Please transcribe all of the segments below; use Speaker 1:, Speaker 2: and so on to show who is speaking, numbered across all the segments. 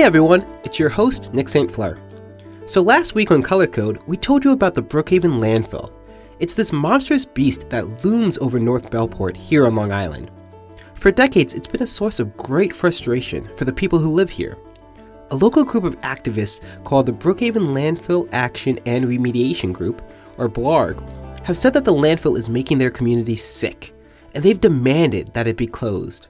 Speaker 1: Hey everyone, it's your host, Nick St. Fleur. So last week on Color Code, we told you about the Brookhaven landfill. It's this monstrous beast that looms over North Bellport here on Long Island. For decades, it's been a source of great frustration for the people who live here. A local group of activists called the Brookhaven Landfill Action and Remediation Group, or BLARG, have said that the landfill is making their community sick, and they've demanded that it be closed.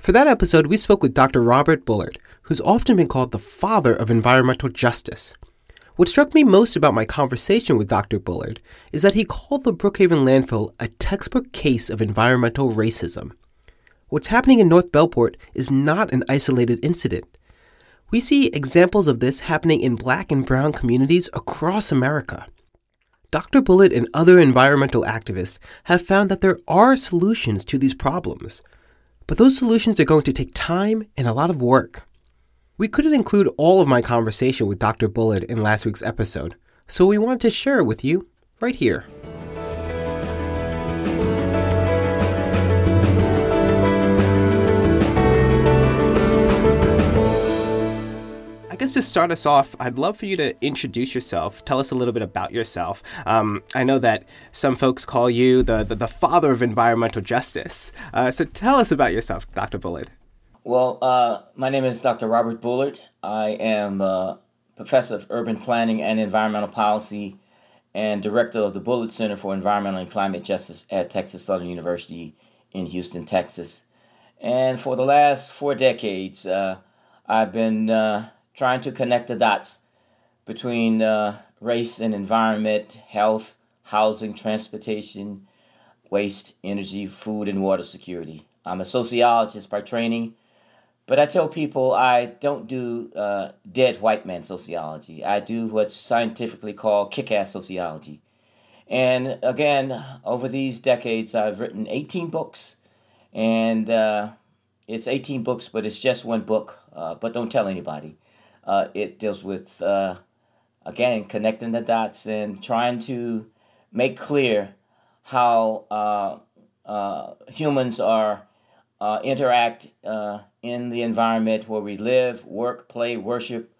Speaker 1: For that episode, we spoke with Dr. Robert Bullard, who's often been called the father of environmental justice. What struck me most about my conversation with Dr. Bullard is that he called the Brookhaven landfill a textbook case of environmental racism. What's happening in North Bellport is not an isolated incident. We see examples of this happening in black and brown communities across America. Dr. Bullard and other environmental activists have found that there are solutions to these problems. But those solutions are going to take time and a lot of work. We couldn't include all of my conversation with Dr. Bullard in last week's episode, so we wanted to share it with you right here. I guess to start us off, I'd love for you to introduce yourself. Tell us a little bit about yourself. Um, I know that some folks call you the, the, the father of environmental justice. Uh, so tell us about yourself, Dr. Bullard.
Speaker 2: Well, uh, my name is Dr. Robert Bullard. I am a professor of urban planning and environmental policy and director of the Bullard Center for Environmental and Climate Justice at Texas Southern University in Houston, Texas. And for the last four decades, uh, I've been uh, trying to connect the dots between uh, race and environment, health, housing, transportation, waste, energy, food, and water security. I'm a sociologist by training, but I tell people I don't do uh, dead white man sociology. I do what's scientifically called kick ass sociology. And again, over these decades, I've written 18 books, and uh, it's 18 books, but it's just one book, uh, but don't tell anybody. Uh, it deals with, uh, again, connecting the dots and trying to make clear how uh, humans are interact in the environment where we live, work, play, worship,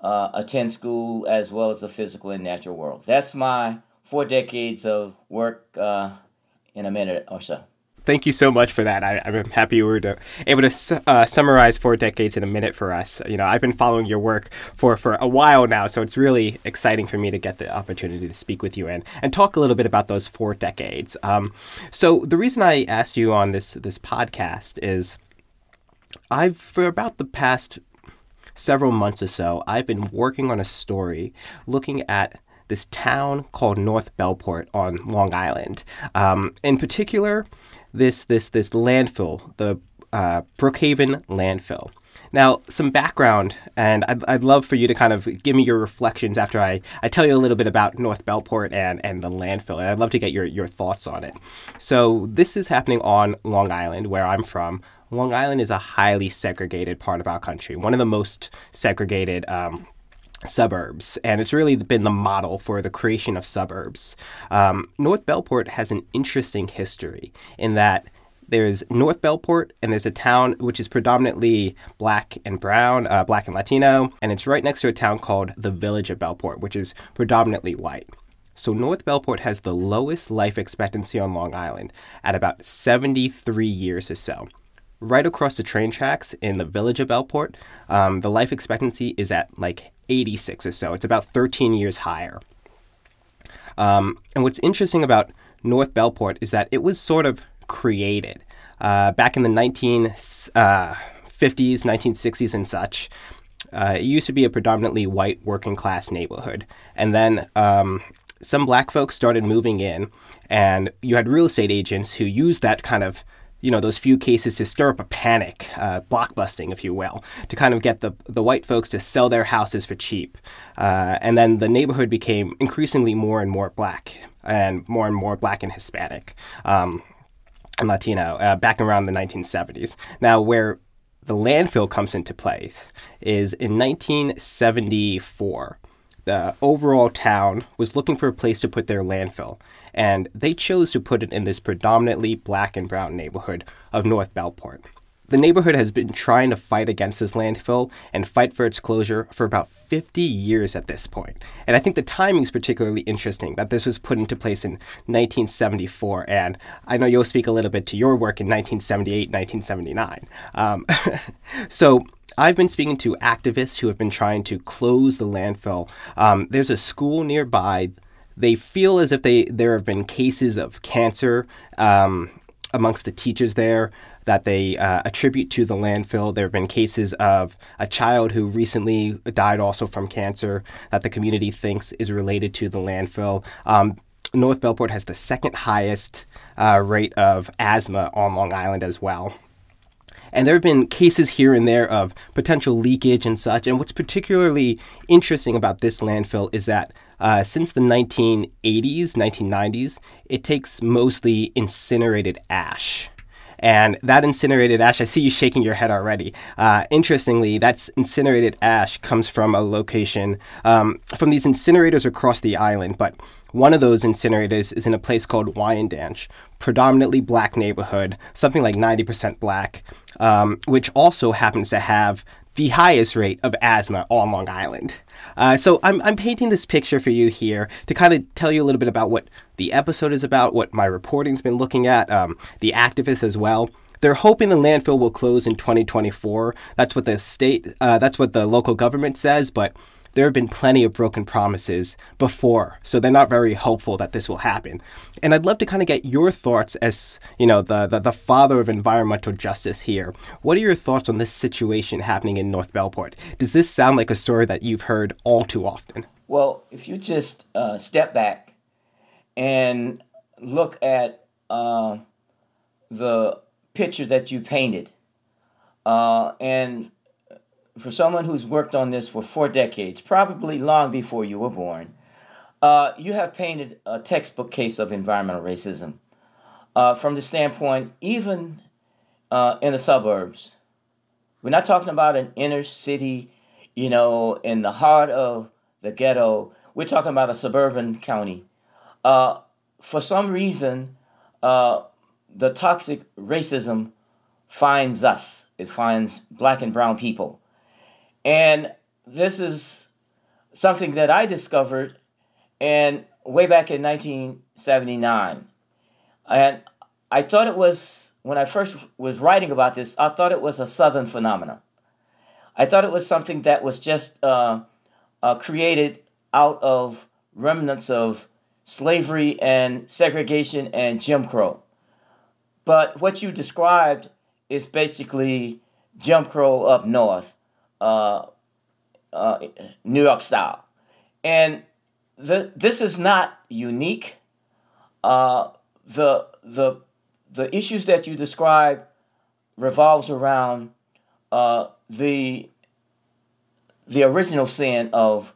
Speaker 2: attend school, as well as the physical and natural world. That's my four decades of work in a minute or so
Speaker 1: thank you so much for that. I, am happy you were to, able to uh, summarize four decades in a minute for us. You know, I've been following your work for, for a while now, so it's really exciting for me to get the opportunity to speak with you and, and talk a little bit about those four decades. Um, so the reason I asked you on this this podcast is I've for about the past several months or so, I've been working on a story looking at this town called North Bellport on Long Island. Um, in particular, this this this landfill, the uh, Brookhaven landfill. Now, some background, and I'd, I'd love for you to kind of give me your reflections after I, I tell you a little bit about North Bellport and, and the landfill, and I'd love to get your, your thoughts on it. So, this is happening on Long Island, where I'm from. Long Island is a highly segregated part of our country, one of the most segregated um, suburbs, and it's really been the model for the creation of suburbs. Um, North Bellport has an interesting history in that there's North Bellport, and there's a town which is predominantly black and brown, uh, black and Latino, and it's right next to a town called the Village of Bellport, which is predominantly white. So North Bellport has the lowest life expectancy on Long Island at about 73 years or so right across the train tracks in the village of Bellport, um, the life expectancy is at like 86 or so. It's about 13 years higher. Um, and what's interesting about North Bellport is that it was sort of created uh, back in the 1950s, uh, 1960s, and such. Uh, it used to be a predominantly white working class neighborhood. And then um, some black folks started moving in, and you had real estate agents who used that kind of you know those few cases to stir up a panic, uh, blockbusting, if you will, to kind of get the the white folks to sell their houses for cheap, uh, and then the neighborhood became increasingly more and more black and more and more black and Hispanic. Um, and Latino uh, back around the 1970s. Now, where the landfill comes into place is in 1974. The overall town was looking for a place to put their landfill, and they chose to put it in this predominantly black and brown neighborhood of North Bellport. the neighborhood has been trying to fight against this landfill and fight for its closure for about 50 years at this point. And I think the timing is particularly interesting that this was put into place in 1974. And I know you'll speak a little bit to your work in 1978, 1979. Um, so I've been speaking to activists who have been trying to close the landfill. Um, there's a school nearby. They feel as if they there have been cases of cancer um, amongst the teachers there that they uh, attribute to the landfill. There have been cases of a child who recently died also from cancer that the community thinks is related to the landfill. Um, North Bellport has the second highest uh, rate of asthma on Long Island as well. And there have been cases here and there of potential leakage and such. And what's particularly interesting about this landfill is that uh, since the 1980s, 1990s, it takes mostly incinerated ash. And that incinerated ash, I see you shaking your head already. Uh, interestingly, that incinerated ash comes from a location, um, from these incinerators across the island, but one of those incinerators is in a place called Wyandanch, predominantly black neighborhood, something like 90% black, um, which also happens to have the highest rate of asthma on Long Island. Uh, so I'm, I'm painting this picture for you here to kind of tell you a little bit about what the episode is about, what my reporting's been looking at, um, the activists as well. They're hoping the landfill will close in 2024. That's what the state, uh, that's what the local government says, but there have been plenty of broken promises before, so they're not very hopeful that this will happen. And I'd love to kind of get your thoughts as, you know, the, the, the father of environmental justice here. What are your thoughts on this situation happening in North Bellport? Does this sound like a story that you've heard all too often?
Speaker 2: Well, if you just uh, step back and look at uh, the picture that you painted, uh, and for someone who's worked on this for four decades, probably long before you were born, uh, you have painted a textbook case of environmental racism. Uh, from the standpoint, even uh, in the suburbs, we're not talking about an inner city, you know, in the heart of the ghetto. We're talking about a suburban county. Uh, for some reason, uh, the toxic racism finds us. It finds black and brown people. And this is something that I discovered and way back in 1979. And I thought it was when I first was writing about this, I thought it was a southern phenomenon. I thought it was something that was just uh, uh, created out of remnants of slavery and segregation and Jim Crow. But what you described is basically Jim Crow up north uh, uh, New York style. And the, this is not unique. Uh, the, the, the issues that you describe revolves around uh, the, the original sin of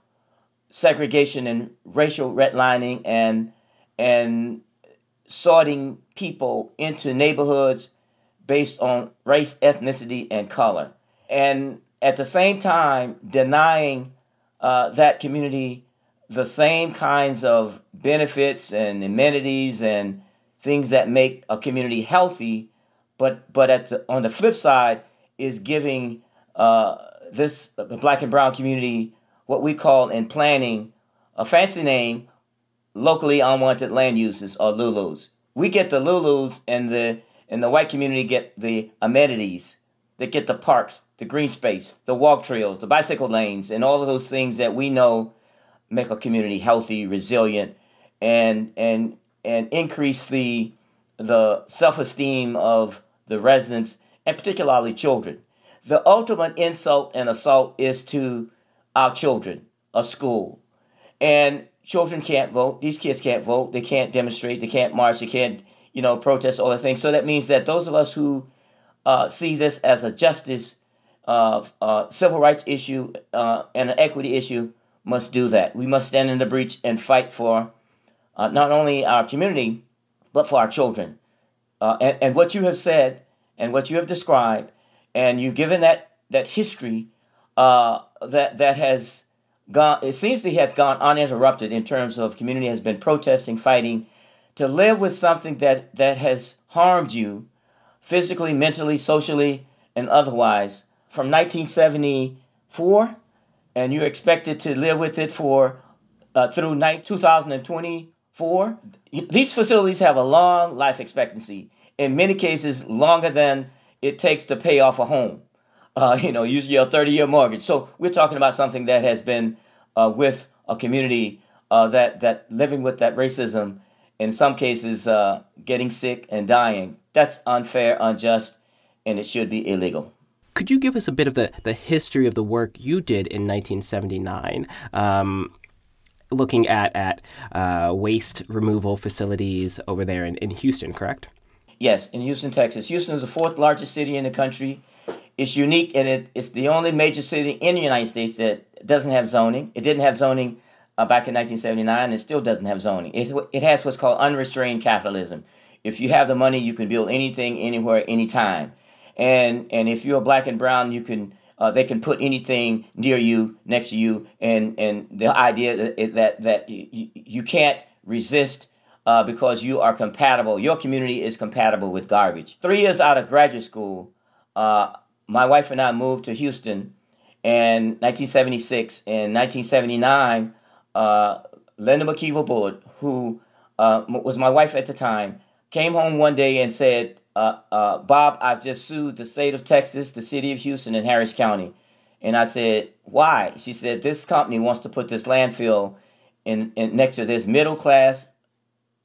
Speaker 2: segregation and racial redlining and, and sorting people into neighborhoods based on race, ethnicity, and color. And at the same time denying uh, that community the same kinds of benefits and amenities and things that make a community healthy, but but at the, on the flip side is giving uh, this the black and brown community what we call in planning a fancy name, locally unwanted land uses or LULUs. We get the LULUs and the and the white community get the amenities that get the parks, the green space, the walk trails, the bicycle lanes, and all of those things that we know make a community healthy, resilient, and and and increase the the self-esteem of the residents and particularly children. The ultimate insult and assault is to our children, a school. And children can't vote. These kids can't vote. They can't demonstrate. They can't march. They can't, you know, protest all the things. So that means that those of us who uh, see this as a justice, uh, uh, civil rights issue, uh, and an equity issue, must do that. We must stand in the breach and fight for uh, not only our community, but for our children. Uh, and, and what you have said and what you have described, and you've given that, that history that, that has gone, it seems to has gone uninterrupted in terms of community has been protesting, fighting, to live with something that, that has harmed you physically, mentally, socially, and otherwise from 1974, and you're expected to live with it for uh, through 2024. These facilities have a long life expectancy, in many cases, longer than it takes to pay off a home. Uh, you know, usually a 30 year mortgage. So we're talking about something that has been uh, with a community uh, that, that living with that racism, in some cases, uh, getting sick and dying. That's unfair, unjust, and it should be illegal.
Speaker 1: Could you give us a bit of the, the history of the work you did in 1979? Um, looking at at uh, waste removal facilities over there in, in Houston, correct?
Speaker 2: Yes, in Houston, Texas. Houston is the fourth largest city in the country. It's unique and it, it's the only major city in the United States that doesn't have zoning. It didn't have zoning uh, back in 1979 and it still doesn't have zoning. It, it has what's called unrestrained capitalism. If you have the money, you can build anything, anywhere, anytime. And, and if you're black and brown, you can uh, they can put anything near you, next to you, and and the idea that that, that you, you can't resist uh, because you are compatible. Your community is compatible with garbage. Three years out of graduate school, uh, my wife and I moved to Houston in 1976. In 1979, uh, Linda McKeever Bullard, who uh, was my wife at the time, came home one day and said, uh, uh, Bob, I've just sued the state of Texas, the city of Houston, and Harris County. And I said, why? She said, this company wants to put this landfill in, in next to this middle class,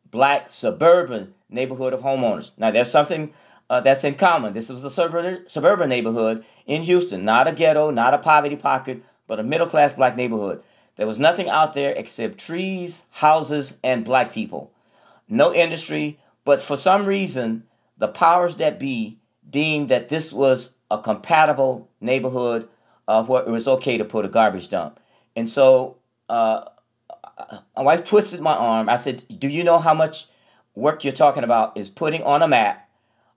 Speaker 2: black, suburban neighborhood of homeowners. Now, there's something uh, that's in common. This was a suburban, suburban neighborhood in Houston, not a ghetto, not a poverty pocket, but a middle class black neighborhood. There was nothing out there except trees, houses, and black people. No industry, but for some reason, the powers that be deemed that this was a compatible neighborhood uh, where it was okay to put a garbage dump. And so uh, my wife twisted my arm. I said, Do you know how much work you're talking about is putting on a map,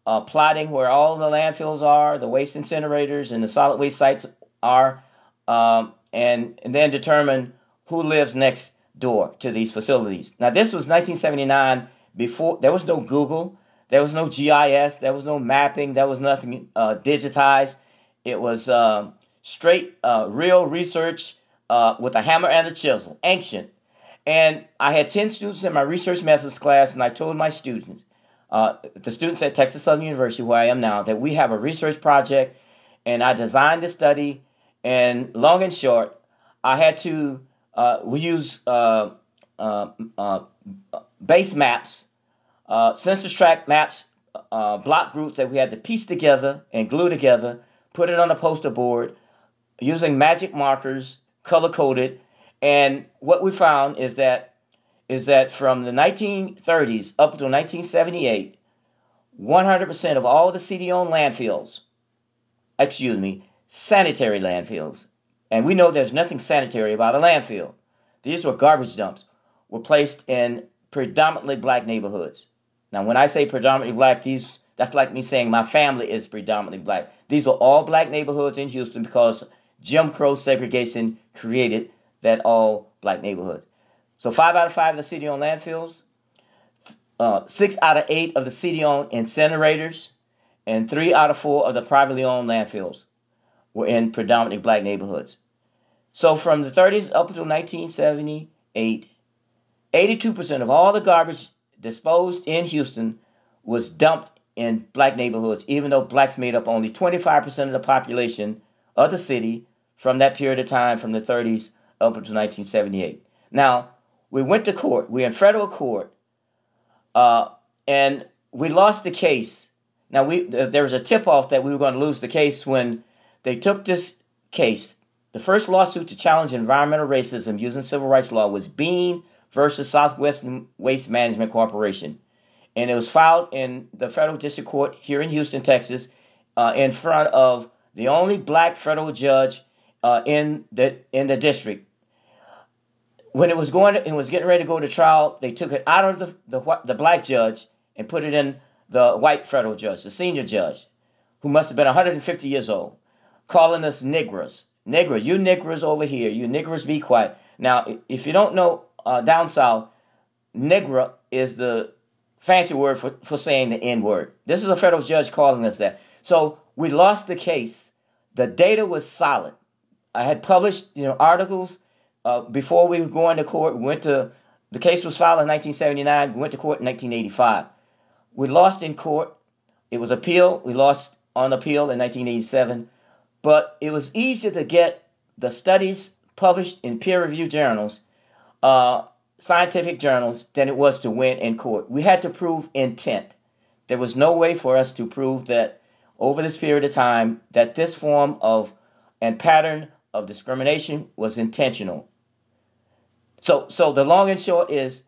Speaker 2: uh, plotting where all the landfills are, the waste incinerators, and the solid waste sites are, um, and, and then determine who lives next door to these facilities? Now, this was 1979 before there was no Google. There was no GIS. There was no mapping. There was nothing uh, digitized. It was uh, straight, uh, real research uh, with a hammer and a chisel, ancient. And I had 10 students in my research methods class, and I told my students, uh, the students at Texas Southern University, where I am now, that we have a research project, and I designed the study. And long and short, I had to, uh, we use base maps uh, census tract maps, uh, block groups that we had to piece together and glue together, put it on a poster board using magic markers, color coded. And what we found is that is that from the 1930s up until 1978, 100% of all the city-owned landfills, excuse me, sanitary landfills, and we know there's nothing sanitary about a landfill. These were garbage dumps, were placed in predominantly black neighborhoods. Now, when I say predominantly black, these that's like me saying my family is predominantly black. These are all black neighborhoods in Houston because Jim Crow segregation created that all black neighborhood. So five out of five of the city-owned landfills, uh, six out of eight of the city-owned incinerators, and three out of four of the privately owned landfills were in predominantly black neighborhoods. So from the 30s up until 1978, 82% of all the garbage disposed in Houston was dumped in black neighborhoods, even though blacks made up only 25% of the population of the city from that period of time, from the 30s up until 1978. Now, we went to court. We're in federal court, uh, and we lost the case. Now, we there was a tip off that we were going to lose the case when they took this case. The first lawsuit to challenge environmental racism using civil rights law was Bean versus Southwest Waste Management Corporation. And it was filed in the federal district court here in Houston, Texas, uh, in front of the only black federal judge uh, in the in the district. When it was going, to, it was getting ready to go to trial. They took it out of the, the the black judge and put it in the white federal judge, the senior judge, who must have been 150 years old, calling us niggers. Nigger, you niggers over here, you niggers be quiet. Now, if you don't know uh, down south, Negra is the fancy word for, for saying the N word. This is a federal judge calling us that. So we lost the case. The data was solid. I had published, you know, articles uh, before we were going to court. We went to the case was filed in 1979. We went to court in 1985. We lost in court. It was appeal. We lost on appeal in 1987. But it was easier to get the studies published in peer-reviewed journals, uh, scientific journals, than it was to win in court. We had to prove intent. There was no way for us to prove that over this period of time that this form of and pattern of discrimination was intentional. So, so the long and short is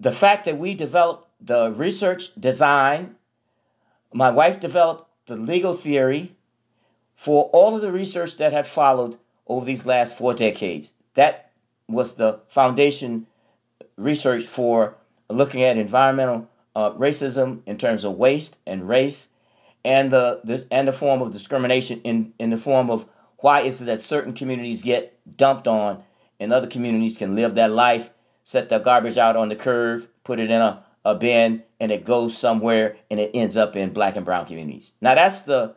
Speaker 2: the fact that we developed the research design, my wife developed the legal theory for all of the research that had followed over these last four decades. That was the foundation research for looking at environmental uh, racism in terms of waste and race, and the, the and the form of discrimination in in the form of why is it that certain communities get dumped on and other communities can live their life, set their garbage out on the curb, put it in a, a bin, and it goes somewhere and it ends up in black and brown communities. Now that's the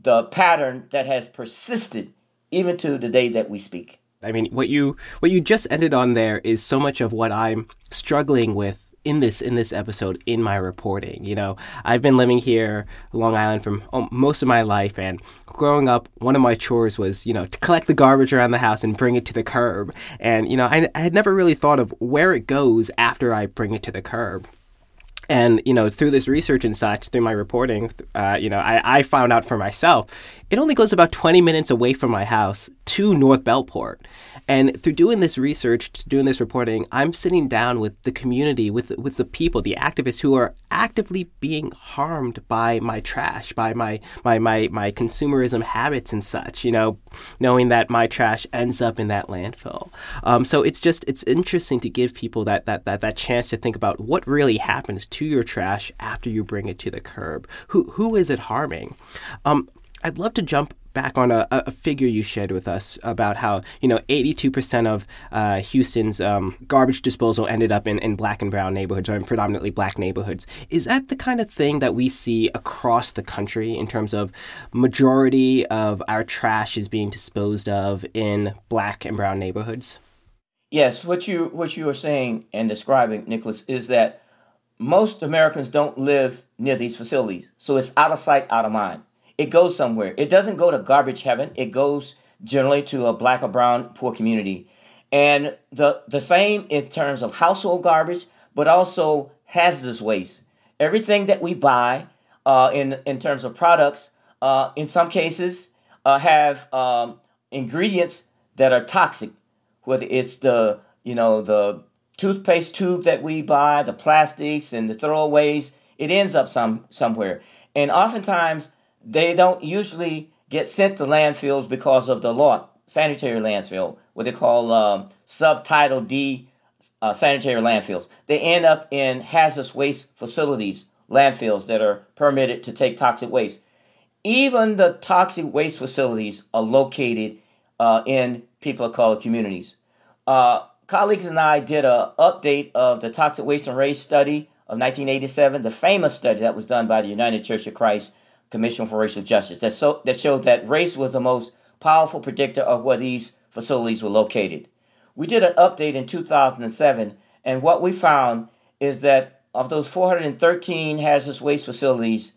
Speaker 2: the pattern that has persisted even to the day that we speak.
Speaker 1: I mean, what you what you just ended on there is so much of what I'm struggling with in this in this episode in my reporting. You know, I've been living here, Long Island, for most of my life, and growing up, one of my chores was you know to collect the garbage around the house and bring it to the curb. And you know, I, I had never really thought of where it goes after I bring it to the curb and you know through this research and such through my reporting uh, you know I, I, found out for myself it only goes about 20 minutes away from my house to north Bellport and through doing this research, doing this reporting, I'm sitting down with the community, with with the people, the activists who are actively being harmed by my trash, by my my my my consumerism habits and such. You know, knowing that my trash ends up in that landfill. Um, so it's just it's interesting to give people that that that that chance to think about what really happens to your trash after you bring it to the curb. Who who is it harming? Um, I'd love to jump back on a, a, figure you shared with us about how you know 82% of uh, Houston's um, garbage disposal ended up in, in black and brown neighborhoods or in predominantly black neighborhoods. Is that the kind of thing that we see across the country in terms of majority of our trash is being disposed of in black and brown neighborhoods?
Speaker 2: Yes, what you what you are saying and describing, Nicholas, is that most Americans don't live near these facilities, so it's out of sight, out of mind it goes somewhere. It doesn't go to garbage heaven. It goes generally to a black or brown poor community. And the the same in terms of household garbage, but also hazardous waste. Everything that we buy uh, in in terms of products, uh, in some cases, uh, have um, ingredients that are toxic. Whether it's the you know the toothpaste tube that we buy, the plastics and the throwaways, it ends up some somewhere. And oftentimes they don't usually get sent to landfills because of the law, sanitary landfill, what they call um, subtitle D uh, sanitary landfills. They end up in hazardous waste facilities, landfills that are permitted to take toxic waste. Even the toxic waste facilities are located uh, in people of color communities. Uh, colleagues and I did an update of the toxic waste and race study of 1987, the famous study that was done by the United Church of Christ Commission for Racial Justice that, so, that showed that race was the most powerful predictor of where these facilities were located. We did an update in 2007, and what we found is that of those 413 hazardous waste facilities,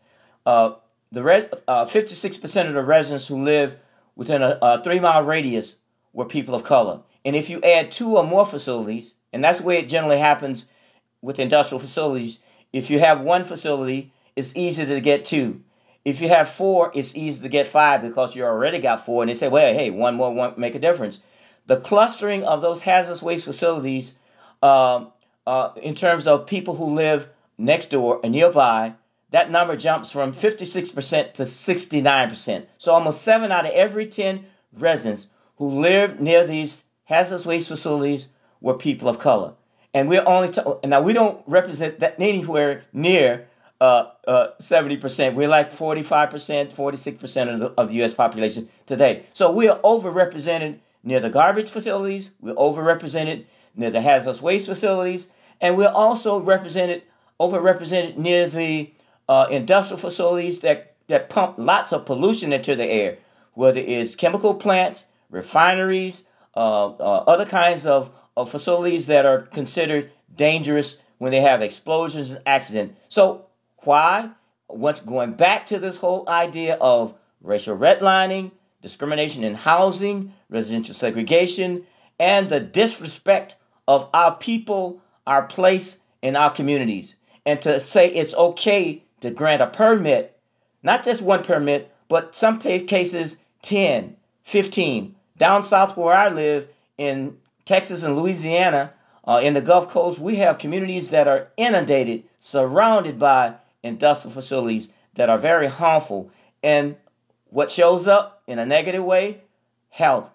Speaker 2: uh, the re- uh, 56% of the residents who live within a, a three mile radius were people of color. And if you add two or more facilities, and that's way it generally happens with industrial facilities, if you have one facility, it's easy to get two. If you have four, it's easy to get five because you already got four. And they say, well, hey, one more won't make a difference. The clustering of those hazardous waste facilities, um, uh, in terms of people who live next door and nearby, that number jumps from 56% to 69%. So almost seven out of every 10 residents who live near these hazardous waste facilities were people of color. And we're only, t- now we don't represent that anywhere near uh, uh, 70%. We're like 45%, 46% of the, of the U.S. population today. So we are overrepresented near the garbage facilities. We're overrepresented near the hazardous waste facilities. And we're also represented overrepresented near the uh, industrial facilities that, that pump lots of pollution into the air, whether it's chemical plants, refineries, Uh, uh, other kinds of, of facilities that are considered dangerous when they have explosions and accidents. So, why? What's going back to this whole idea of racial redlining, discrimination in housing, residential segregation, and the disrespect of our people, our place, and our communities. And to say it's okay to grant a permit, not just one permit, but some t- cases 10, 15. Down south where I live in Texas and Louisiana, uh, in the Gulf Coast, we have communities that are inundated, surrounded by industrial facilities that are very harmful. And what shows up in a negative way? Health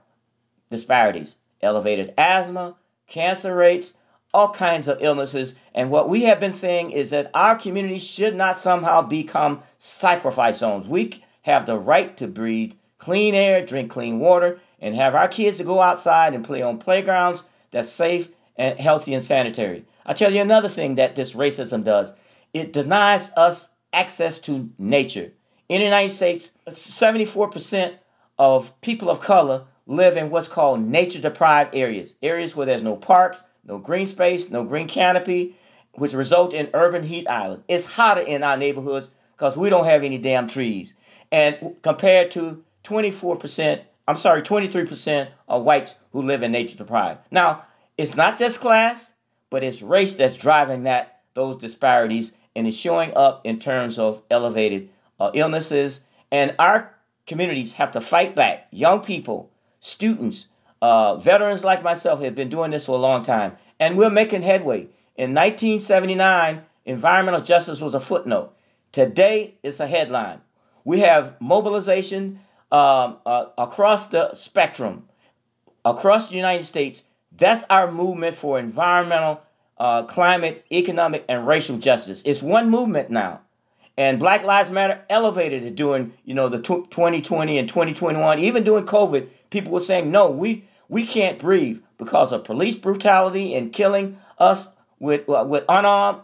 Speaker 2: disparities, elevated asthma, cancer rates, all kinds of illnesses. And what we have been saying is that our communities should not somehow become sacrifice zones. We have the right to breathe clean air, drink clean water, and have our kids to go outside and play on playgrounds that's safe and healthy and sanitary. i tell you another thing that this racism does it denies us access to nature. In the United States, 74% of people of color live in what's called nature deprived areas, areas where there's no parks, no green space, no green canopy, which result in urban heat island. It's hotter in our neighborhoods because we don't have any damn trees. And compared to 24%, I'm sorry, 23% of whites who live in nature deprived. Now, it's not just class, but it's race that's driving that those disparities and it's showing up in terms of elevated uh, illnesses. And our communities have to fight back. Young people, students, uh, veterans like myself have been doing this for a long time, and we're making headway. In 1979, environmental justice was a footnote. Today, it's a headline. We have mobilization um, uh, across the spectrum, across the United States. That's our movement for environmental, uh, climate, economic, and racial justice. It's one movement now. And Black Lives Matter elevated it during, you know, the 2020 and 2021. Even during COVID, people were saying, no, we, we can't breathe because of police brutality and killing us with, uh, with unarmed,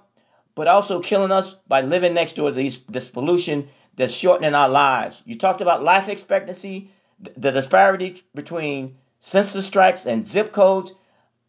Speaker 2: but also killing us by living next door to these, this pollution that's shortening our lives. You talked about life expectancy, the disparity between census tracts and zip codes.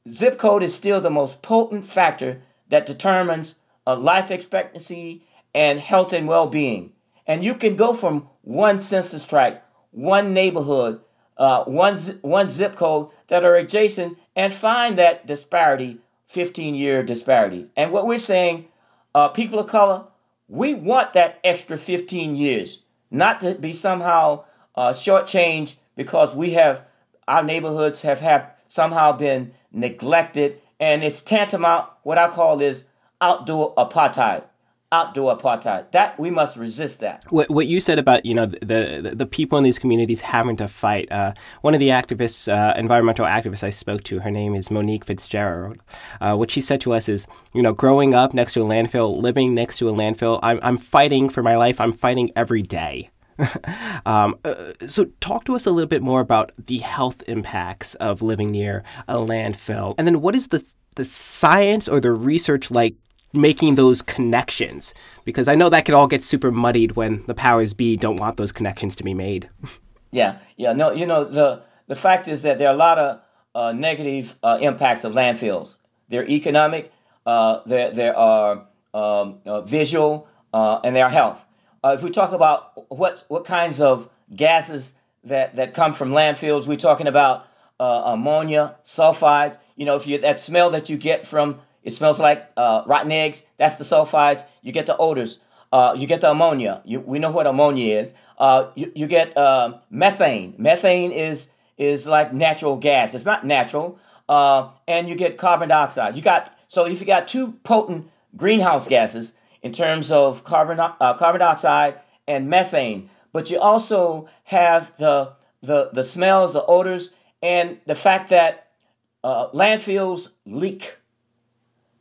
Speaker 2: Zip code is still the most potent factor that determines a life expectancy and health and well being. And you can go from one census tract, one neighborhood, uh, one, one zip code that are adjacent and find that disparity, 15 year disparity. And what we're saying, uh, people of color, we want that extra 15 years, not to be somehow uh, shortchanged because we have our neighborhoods have, have somehow been neglected, and it's tantamount. What I call is outdoor apartheid outdoor apartheid. That we must resist that.
Speaker 1: What, what you said about you know the, the, the people in these communities having to fight. Uh, one of the activists, uh, environmental activists I spoke to, her name is Monique Fitzgerald. Uh, what she said to us is, you know, growing up next to a landfill, living next to a landfill, I'm I'm fighting for my life. I'm fighting every day. um, uh, so, talk to us a little bit more about the health impacts of living near a landfill, and then what is the the science or the research like making those connections because I know that could all get super muddied when the powers be don't want those connections to be made.
Speaker 2: yeah, yeah, no, you know the the fact is that there are a lot of uh, negative uh, impacts of landfills. They're economic, uh, there there are um, uh, visual, uh, and their health. Uh, if we talk about what what kinds of gases that that come from landfills, we're talking about ammonia, sulfides. You know, if you that smell that you get from it smells like uh, rotten eggs. That's the sulfides. You get the odors. Uh, you get the ammonia. You, we know what ammonia is. Uh, you, you get uh, methane. Methane is is like natural gas. It's not natural. Uh, and you get carbon dioxide. You got so if you got two potent greenhouse gases in terms of carbon uh, carbon dioxide and methane, but you also have the the the smells, the odors, and the fact that landfills leak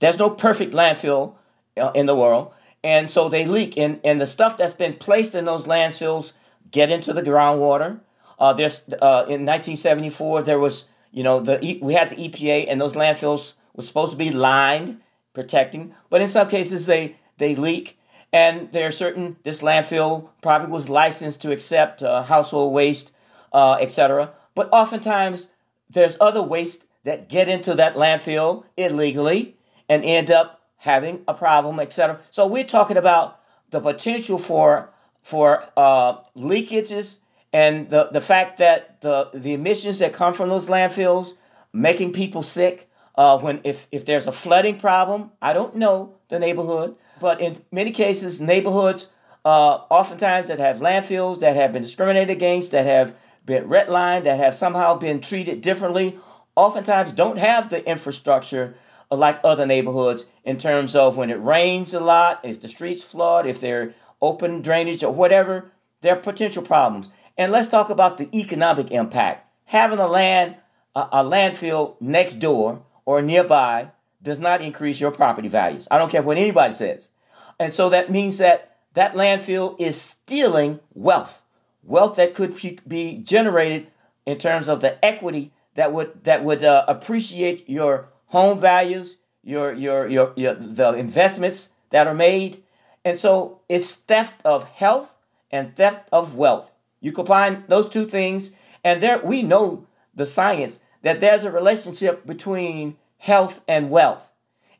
Speaker 2: there's no perfect landfill uh, in the world. And so they leak. And, and the stuff that's been placed in those landfills get into the groundwater. Uh, there's uh, in 1974 there was you know the we had the EPA and those landfills were supposed to be lined protecting, but in some cases they they leak. And there are certain, this landfill probably was licensed to accept uh, household waste, uh, etc. But oftentimes there's other waste that get into that landfill illegally and end up having a problem, etc. So we're talking about the potential for for uh, leakages and the, the fact that the, the emissions that come from those landfills making people sick. Uh, when if, if there's a flooding problem, I don't know the neighborhood, but in many cases, neighborhoods uh, oftentimes that have landfills that have been discriminated against, that have been redlined, that have somehow been treated differently, oftentimes don't have the infrastructure like other neighborhoods in terms of when it rains a lot, if the streets flood, if they're open drainage or whatever, there are potential problems. And let's talk about the economic impact. Having a land, a, a landfill next door or nearby does not increase your property values. I don't care what anybody says. And so that means that that landfill is stealing wealth, wealth that could be generated in terms of the equity that would that would uh, appreciate your home values, your, your your your the investments that are made, and so it's theft of health and theft of wealth. You combine those two things, and there we know the science that there's a relationship between health and wealth.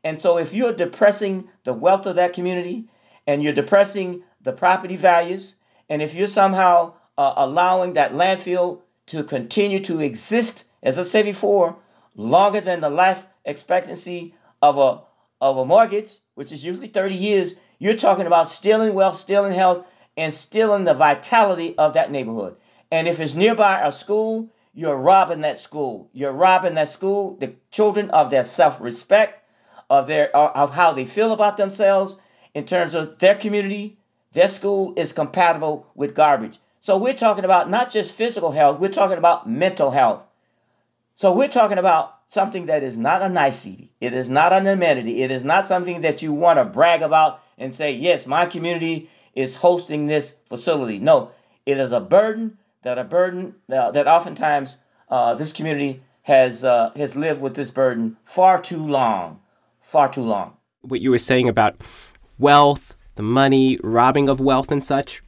Speaker 2: And so if you're depressing the wealth of that community and you're depressing the property values, and if you're somehow uh, allowing that landfill to continue to exist, as I said before, longer than the life expectancy of a of a mortgage, which is usually 30 years, you're talking about stealing wealth, stealing health, and stealing the vitality of that neighborhood. And if it's nearby a school, you're robbing that school. You're robbing that school, the children of their self-respect, of their of how they feel about themselves in terms of their community. Their school is compatible with garbage. So we're talking about not just physical health, we're talking about mental health. So we're talking about something that is not a nicety. It is not an amenity. It is not something that you want to brag about and say, yes, my community is hosting this facility. No, it is a burden that a burden uh, that oftentimes uh, this community has uh, has lived with this burden far too long, far too long.
Speaker 1: What you were saying about wealth, the money, robbing of wealth, and such.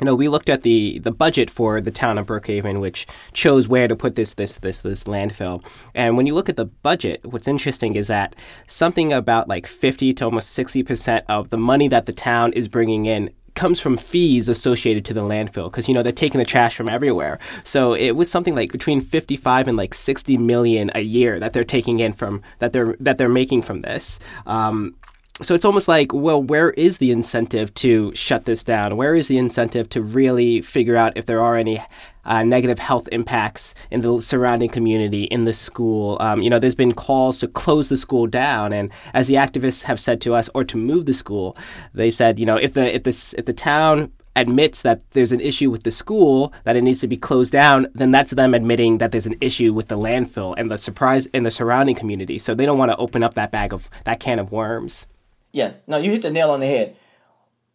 Speaker 1: You know, we looked at the, the budget for the town of Brookhaven, which chose where to put this this this this landfill. And when you look at the budget, what's interesting is that something about like fifty to almost sixty percent of the money that the town is bringing in comes from fees associated to the landfill because you know they're taking the trash from everywhere. So it was something like between 55 and like 60 million a year that they're taking in from that they're that they're making from this. Um, so it's almost like, well, where is the incentive to shut this down? Where is the incentive to really figure out if there are any uh, negative health impacts in the surrounding community, in the school? Um, you know, there's been calls to close the school down, and as the activists have said to us, or to move the school, they said, you know, if the if this if the town admits that there's an issue with the school that it needs to be closed down, then that's them admitting that there's an issue with the landfill and the surprise in the surrounding community. So they don't want to open up that bag of that can of worms.
Speaker 2: Yes. No, you hit the nail on the head.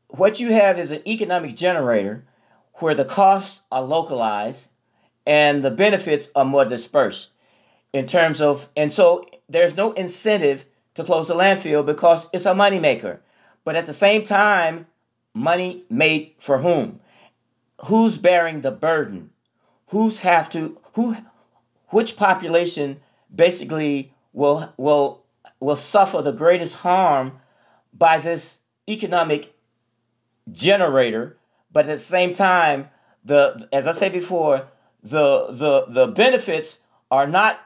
Speaker 2: What you have is an economic generator where the costs are localized and the benefits are more dispersed in terms of, and so there's no incentive to close the landfill because it's a moneymaker. But at the same time, money made for whom? Who's bearing the burden? Who's have to who which population basically will will will suffer the greatest harm by this economic generator, but at the same time, the as I said before, the the the benefits are not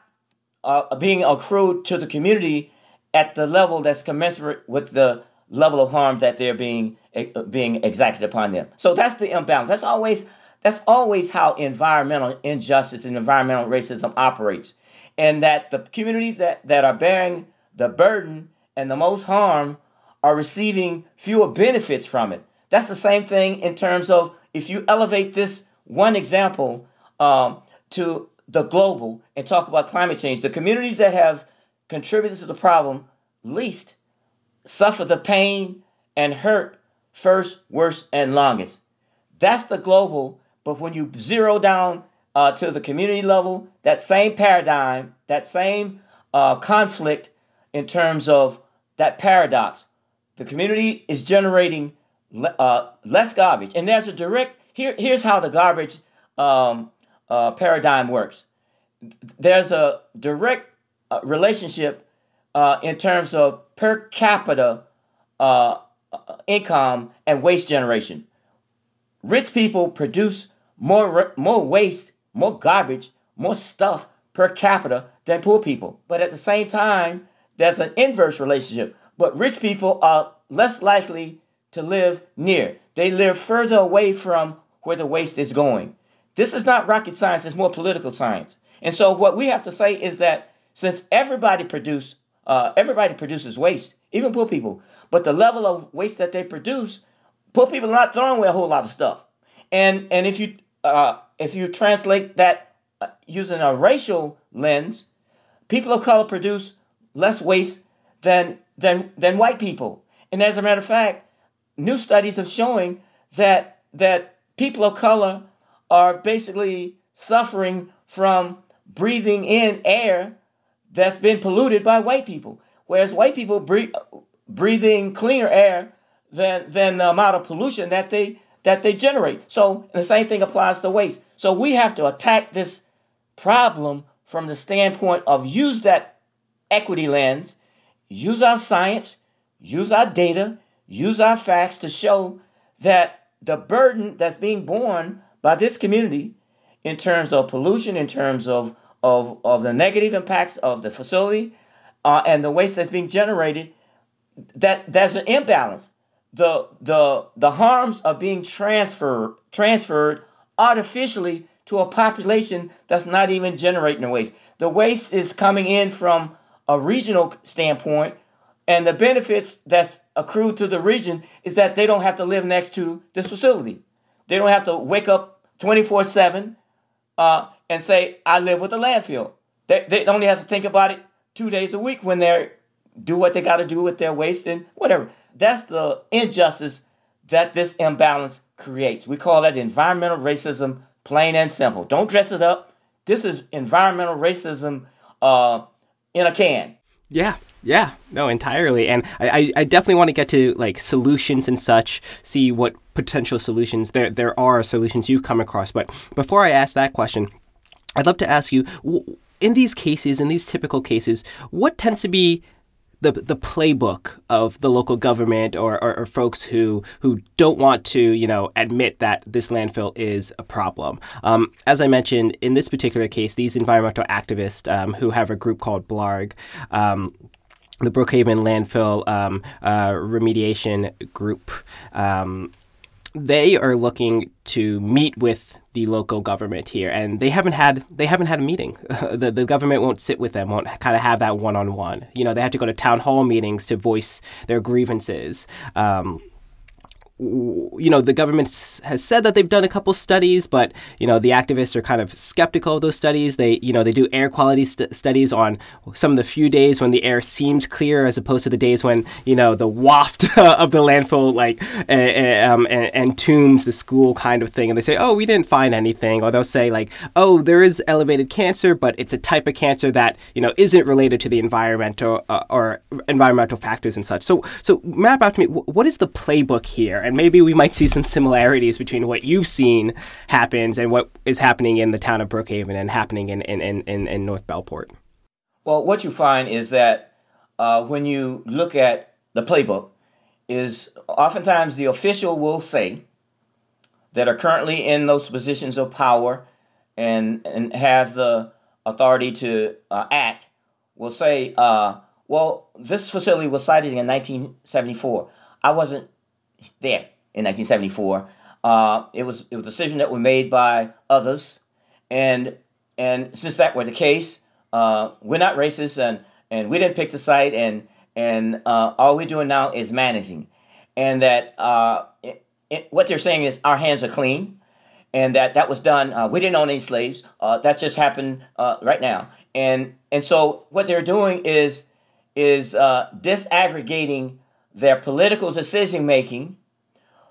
Speaker 2: uh, being accrued to the community at the level that's commensurate with the level of harm that they're being uh, being exacted upon them. So that's the imbalance. That's always that's always how environmental injustice and environmental racism operates, and that the communities that that are bearing the burden and the most harm are receiving fewer benefits from it. That's the same thing in terms of if you elevate this one example um, to the global and talk about climate change, the communities that have contributed to the problem least suffer the pain and hurt first, worst, and longest. That's the global, but when you zero down uh, to the community level, that same paradigm, that same uh, conflict in terms of that paradox the community is generating uh, less garbage, and there's a direct here. Here's how the garbage um, uh, paradigm works. There's a direct uh, relationship uh, in terms of per capita uh, income and waste generation. Rich people produce more more waste, more garbage, more stuff per capita than poor people. But at the same time, there's an inverse relationship. But rich people are less likely to live near. They live further away from where the waste is going. This is not rocket science, it's more political science. And so what we have to say is that since everybody produce uh, everybody produces waste, even poor people, but the level of waste that they produce, poor people are not throwing away a whole lot of stuff. And and if you uh, if you translate that uh, using a racial lens, people of color produce less waste than than than white people. And as a matter of fact, new studies are showing that that people of color are basically suffering from breathing in air that's been polluted by white people, whereas white people breathe breathing cleaner air than than the amount of pollution that they that they generate. So the same thing applies to waste. So we have to attack this problem from the standpoint of use that equity lens, use our science, use our data, use our facts to show that the burden that's being borne by this community in terms of pollution, in terms of, of, of the negative impacts of the facility, uh, and the waste that's being generated, that there's an imbalance. The, the, the harms are being transferred, transferred artificially to a population that's not even generating the waste. The waste is coming in from a regional standpoint and the benefits that's accrued to the region is that they don't have to live next to this facility. They don't have to wake up 24 uh, 7 and say, I live with a landfill. They, they only have to think about it two days a week when they do what they got to do with their waste and whatever. That's the injustice that this imbalance creates. We call that environmental racism, plain and simple. Don't dress it up. This is environmental racism uh, in a can.
Speaker 1: Yeah, yeah, no, entirely. And I, I definitely want to get to like solutions and such, see what potential solutions there there are solutions you've come across. But before I ask that question, I'd love to ask you in these cases, in these typical cases, what tends to be the the playbook of the local government or, or, or, folks who who don't want to you know admit that this landfill is a problem. Um, as I mentioned in this particular case, these environmental activists um, who have a group called Blarg. Um, the Brookhaven landfill um, uh, remediation group um, they are looking to meet with the local government here, and they haven't had they haven't had a meeting. the the government won't sit with them, won't kind of have that one on one. You know, they have to go to town hall meetings to voice their grievances. Um, you know, the government has said that they've done a couple studies, but you know, the activists are kind of skeptical of those studies. They, you know, they do air quality st- studies on some of the few days when the air seems clear, as opposed to the days when you know the waft of the landfill like uh, um, entombs the school kind of thing. And they say, oh, we didn't find anything, or they'll say like, oh, there is elevated cancer, but it's a type of cancer that you know isn't related to the environmental uh, or environmental factors and such. So, so map out to me what is the playbook here and maybe we might see some similarities between what you've seen happens and what is happening in the town of Brookhaven and happening in, in, in, in North Bellport.
Speaker 2: Well, what you find is that uh, when you look at the playbook, is oftentimes the official will say that are currently in those positions of power and and have the authority to uh, act will say, uh, well, this facility was sited in 1974. I wasn't there in 1974. Uh, it was it was a decision that was made by others, and and since that were the case, uh, we're not racist, and and we didn't pick the site, and and uh, all we're doing now is managing, and that uh, it, it, what they're saying is our hands are clean, and that that was done. Uh, we didn't own any slaves. Uh, that just happened right now, and and so what they're doing is is disaggregating their political decision making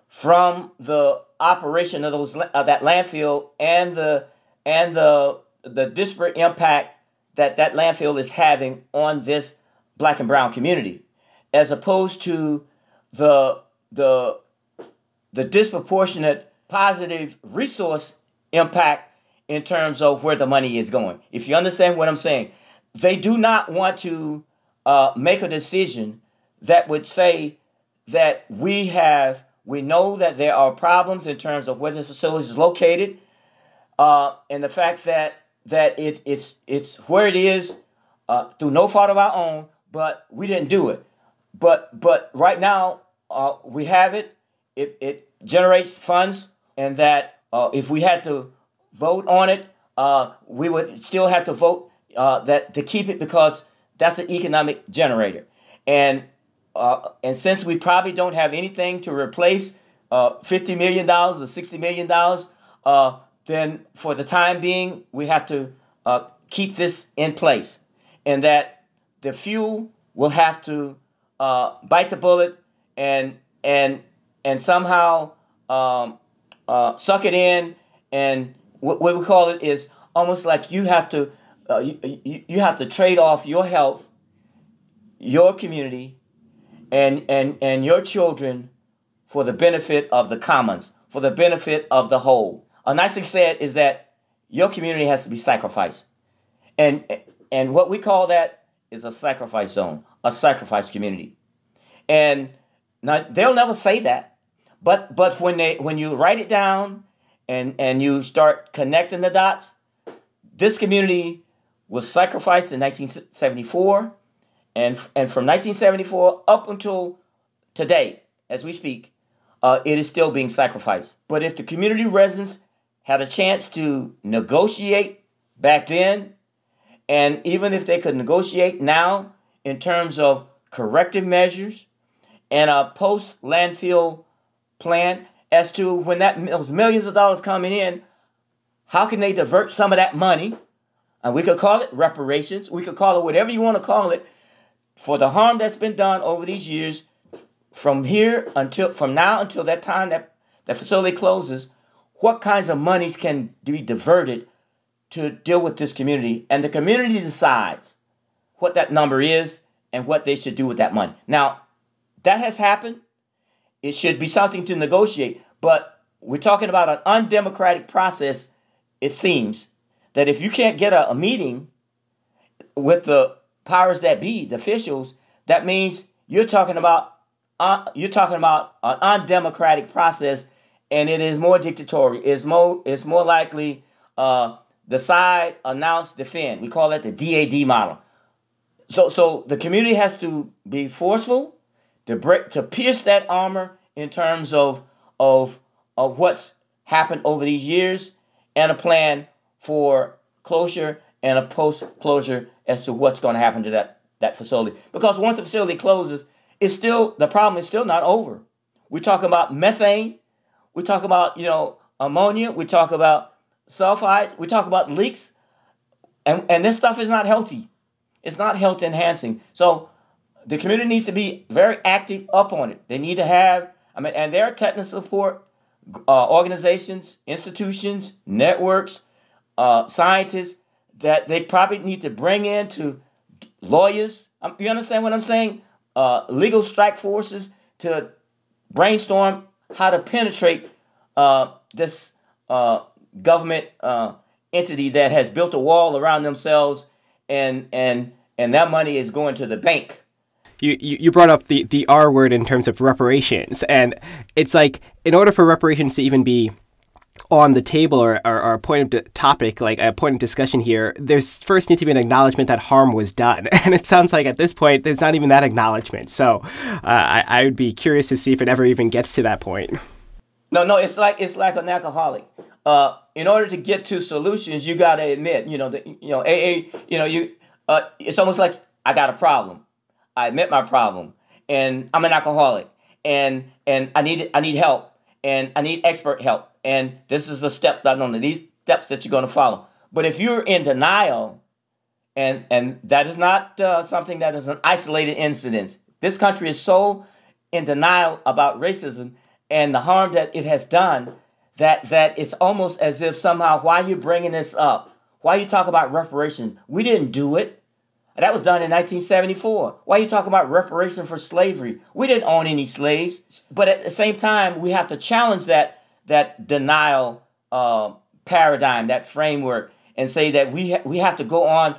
Speaker 2: from the operation of those of that landfill and the and the the disparate impact that that landfill is having on this black and brown community as opposed to the the the disproportionate positive resource impact in terms of where the money is going. If you understand what I'm saying, they do not want to uh, make a decision that would say that we have we know that there are problems in terms of where the facility is located, uh, and the fact that that it, it's it's where it is uh, through no fault of our own, but we didn't do it. But but right now uh, we have it. It it generates funds, and that uh, if we had to vote on it, uh, we would still have to vote uh, that to keep it because that's an economic generator. And uh, and since we probably don't have anything to replace uh, $50 million or $60 million, uh, then for the time being, we have to uh, keep this in place. And that the fuel will have to uh, bite the bullet and, and, and somehow um, uh, suck it in. And what, what we call it is almost like you have to, you, you have to trade off your health, your community, and, and, and your children for the benefit of the commons, for the benefit of the whole. A nice thing said is that your community has to be sacrificed. And, and what we call that is a sacrifice zone, a sacrifice community. And now they'll never say that, but but when they when you write it down and and you start connecting the dots, this community was sacrificed in 1974 and, and from 1974 up until today, as we speak, uh, it is still being sacrificed. But if the community residents had a chance to negotiate back then, and even if they could negotiate now in terms of corrective measures and a post landfill plan as to when that millions of dollars coming in, how can they divert some of that money? And we could call it reparations. We could call it whatever you want to call it for the harm that's been done over these years from here until from now until that time that the facility closes what kinds of monies can be diverted to deal with this community? And the community decides what that number is and what they should do with that money. Now that has happened. It should be something to negotiate but we're talking about an undemocratic process it seems that if you can't get a, a meeting with the powers that be, the officials, that means you're talking about uh, you're talking about an undemocratic process, and it is more dictatorial. It's more it's more likely uh, decide, announce, defend. We call that the DAD model. So so the community has to be forceful to break to pierce that armor in terms of of of what's happened over these years and a plan for closure and a post closure as to what's going to happen to that, that facility. Because once the facility closes, it's still the problem is still not over. We talk about methane, we talk about, you know, ammonia, we talk about sulfides, we talk about leaks, and, and this stuff is not healthy. It's not health enhancing. So the community needs to be very active up on it. They need to have, I mean, and there are technical support uh, organizations, institutions, networks, uh, scientists that they probably need to bring in to lawyers. Um, you understand what I'm saying? Uh, legal strike forces to brainstorm how to penetrate uh, this uh, government uh, entity that has built a wall around themselves, and and and that money is going to the bank.
Speaker 1: You, you, you brought up the, the R word in terms of reparations, and it's like in order for reparations to even be on the table or, or, or, a point of topic, like a point of discussion here, there's first need to be an acknowledgement that harm was done. And it sounds like at this point, there's not even that acknowledgement. So uh, I, I, would be curious to see if it ever even gets to that point.
Speaker 2: No, no, it's like it's like an alcoholic. Uh, in order to get to solutions, you got to admit, you know, the, you know, AA, you know, you, uh, it's almost like I got a problem. I admit my problem, and I'm an alcoholic, and and I need I need help, and I need expert help and this is the step that on these steps that you're going to follow. But if you're in denial, and and that is not uh, something that is an isolated incident. This country is so in denial about racism and the harm that it has done that that it's almost as if somehow why are you bringing this up? Why you talk about reparation? We didn't do it. That was done in 1974. Why are you talking about reparation for slavery? We didn't own any slaves, but at the same time, we have to challenge that that denial uh, paradigm, that framework, and say that we ha- we have to go on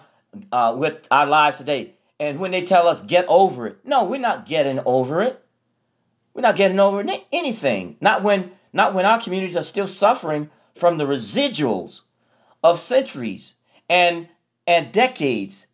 Speaker 2: uh, with our lives today. And when they tell us get over it, no, we're not getting over it. We're not getting over anything. Not when not when our communities are still suffering from the residuals of centuries and and decades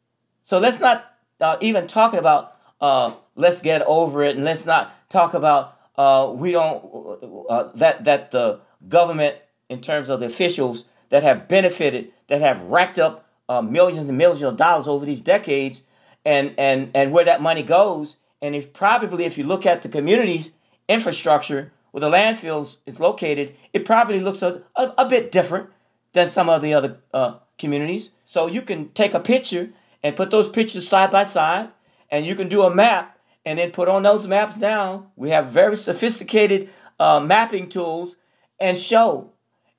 Speaker 2: so let's not uh, even talk about uh, let's get over it, and let's not talk about uh, we don't uh, that that the government, in terms of the officials that have benefited, that have racked up uh, millions and millions of dollars over these decades, and and and where that money goes, and if probably if you look at the community's infrastructure where the landfills is located, it probably looks a, a, a bit different than some of the other uh, communities. So you can take a picture and put those pictures side by side, and you can do a map and then put on those maps down. We have very sophisticated uh, mapping tools and show.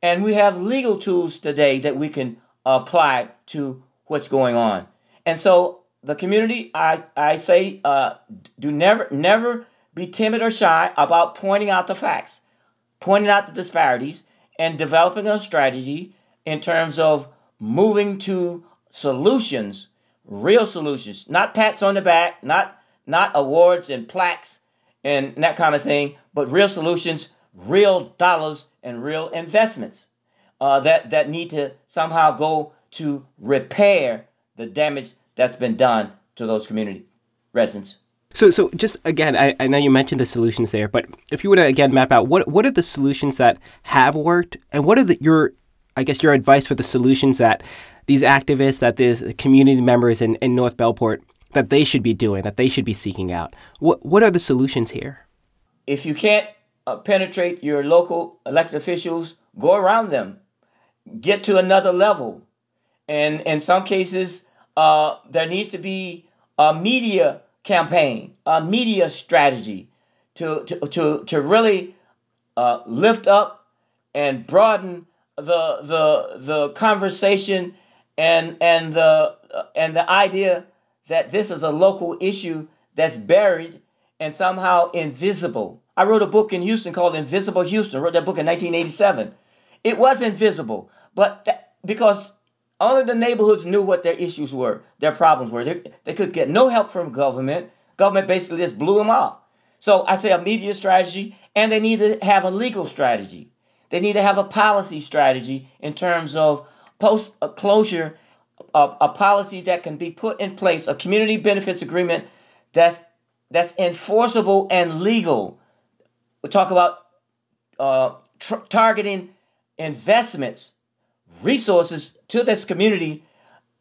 Speaker 2: And we have legal tools today that we can apply to what's going on. And so the community, I, I say, uh, do never never be timid or shy about pointing out the facts, pointing out the disparities, and developing a strategy in terms of moving to solutions real solutions, not pats on the back, not not awards and plaques and that kind of thing, but real solutions, real dollars, and real investments uh, that that need to somehow go to repair the damage that's been done to those community residents.
Speaker 1: So, so just again, I, I know you mentioned the solutions there, but if you were to again map out what what are the solutions that have worked, and what are the, your, I guess, your advice for the solutions that these activists, that these community members in, in North Bellport, that they should be doing, that they should be seeking out? What, what are the solutions here?
Speaker 2: If you can't uh, penetrate your local elected officials, go around them, get to another level. And in some cases, uh, there needs to be a media campaign, a media strategy to, to, to, to really uh, lift up and broaden the, the, the conversation and and the and the idea that this is a local issue that's buried and somehow invisible. I wrote a book in Houston called Invisible Houston. I wrote that book in 1987. It was invisible, but because only the neighborhoods knew what their issues were, their problems were. They, they could get no help from government. Government basically just blew them off. So I say a media strategy, and they need to have a legal strategy. They need to have a policy strategy in terms of post a closure, a, a policy that can be put in place, a community benefits agreement that's that's enforceable and legal. We talk about uh, tr- targeting investments, resources to this community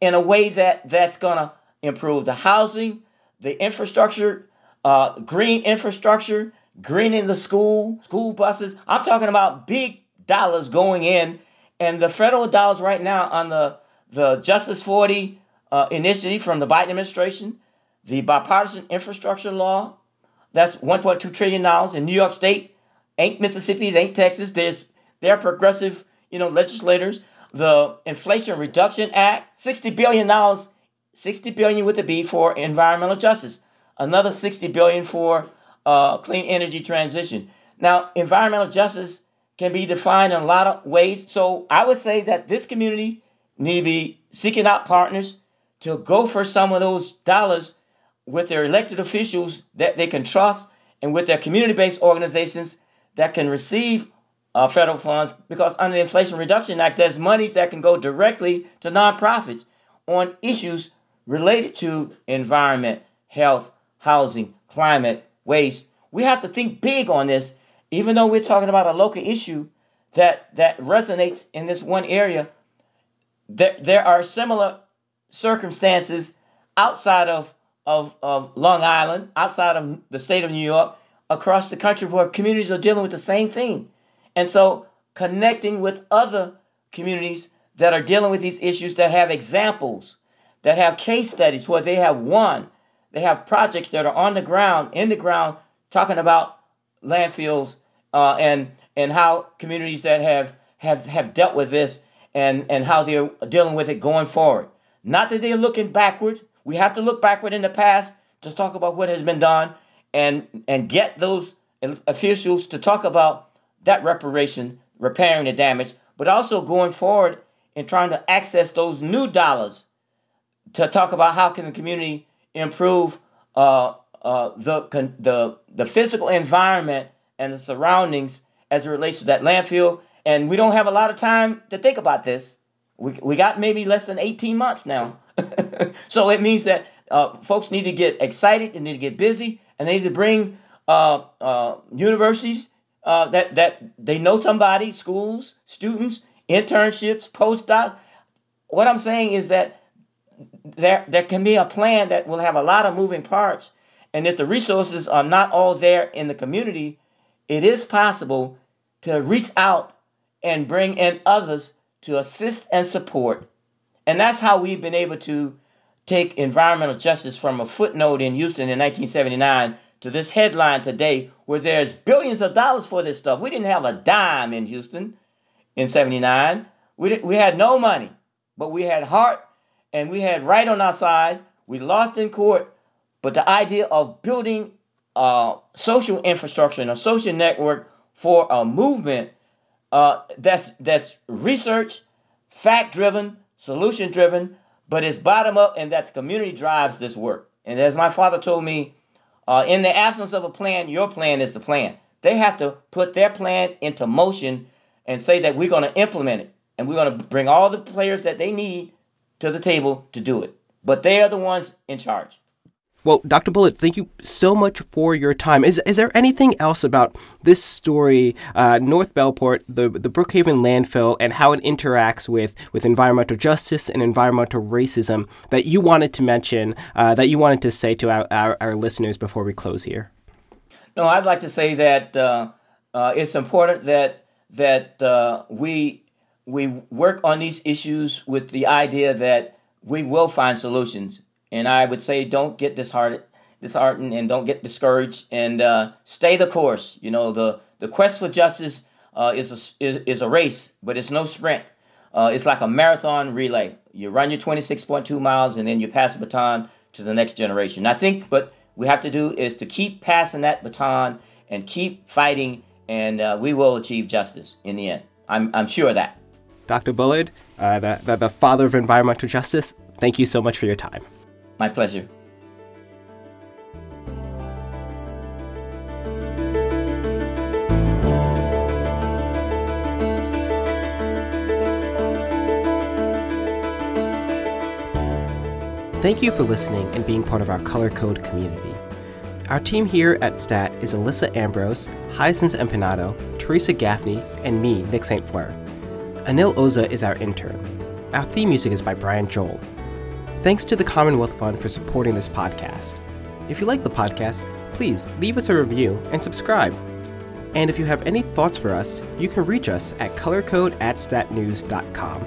Speaker 2: in a way that that's gonna improve the housing, the infrastructure, uh, green infrastructure, greening the school, school buses. I'm talking about big dollars going in and the federal dollars right now on the, the Justice 40 uh, initiative from the Biden administration, the bipartisan infrastructure law, that's 1.2 trillion dollars in New York State. Ain't Mississippi, it ain't Texas. There's they're progressive, you know, legislators. The Inflation Reduction Act, 60 billion dollars, 60 billion with the B for environmental justice. Another 60 billion for uh, clean energy transition. Now, environmental justice can be defined in a lot of ways. So I would say that this community need to be seeking out partners to go for some of those dollars with their elected officials that they can trust and with their community-based organizations that can receive uh, federal funds because under the Inflation Reduction Act, there's monies that can go directly to nonprofits on issues related to environment, health, housing, climate, waste. We have to think big on this even though we're talking about a local issue that that resonates in this one area, there there are similar circumstances outside of of, of Long Island, outside of the state of New York, across the country where communities are dealing with the same thing. And so connecting with other communities that are dealing with these issues that have examples, that have case studies where they have won, they have projects that are on the ground, in the ground, talking about landfills uh, and and how communities that have have have dealt with this and and how they're dealing with it going forward. Not that they're looking backward We have to look backward in the past to talk about what has been done and and get those officials to talk about that reparation, repairing the damage, but also going forward and trying to access those new dollars to talk about how can the community improve uh, uh, the the the physical environment and the surroundings as it relates to that landfill. And we don't have a lot of time to think about this. We, we got maybe less than 18 months now. so it means that uh, folks need to get excited, they need to get busy, and they need to bring uh, uh, universities uh, that, that they know somebody, schools, students, internships, postdoc. What I'm saying is that there, there can be a plan that will have a lot of moving parts. And if the resources are not all there in the community, it is possible to reach out and bring in others to assist and support. And that's how we've been able to take environmental justice from a footnote in Houston in 1979 to this headline today where there's billions of dollars for this stuff. We didn't have a dime in Houston in 79. We, we had no money, but we had heart and we had right on our side. We lost in court, but the idea of building a social infrastructure and a social network for a movement uh, that's that's research, fact driven, solution driven, but it's bottom up, and that the community drives this work. And as my father told me, uh, in the absence of a plan, your plan is the plan. They have to put their plan into motion and say that we're going to implement it, and we're going to bring all the players that they need to the table to do it. But they are the ones in charge.
Speaker 1: Well, Dr. Bullard, thank you so much for your time. Is, is there anything else about this story, uh, North Bellport, the, the Brookhaven landfill, and how it interacts with, with environmental justice and environmental racism that you wanted to mention, uh, that you wanted to say to our, our, our, listeners before we close here?
Speaker 2: No, I'd like to say that uh, uh it's important that that uh, we we work on these issues with the idea that we will find solutions and I would say don't get disheartened, disheartened and don't get discouraged and uh, stay the course. You know, the, the quest for justice uh, is, a, is, is a race, but it's no sprint. Uh, it's like a marathon relay. You run your 26.2 miles and then you pass the baton to the next generation. I think what we have to do is to keep passing that baton and keep fighting, and uh, we will achieve justice in the end. I'm, I'm sure of that.
Speaker 1: Dr. Bullard, uh, the, the, the father of environmental justice, thank you so much for your time.
Speaker 2: My pleasure.
Speaker 1: Thank you for listening and being part of our Color Code community. Our team here at STAT is Alyssa Ambrose, Hyacinth Empinado, Teresa Gaffney, and me, Nick St. Fleur. Anil Oza is our intern. Our theme music is by Brian Joel. Thanks to the Commonwealth Fund for supporting this podcast. If you like the podcast, please leave us a review and subscribe. And if you have any thoughts for us, you can reach us at colorcode at statnews.com.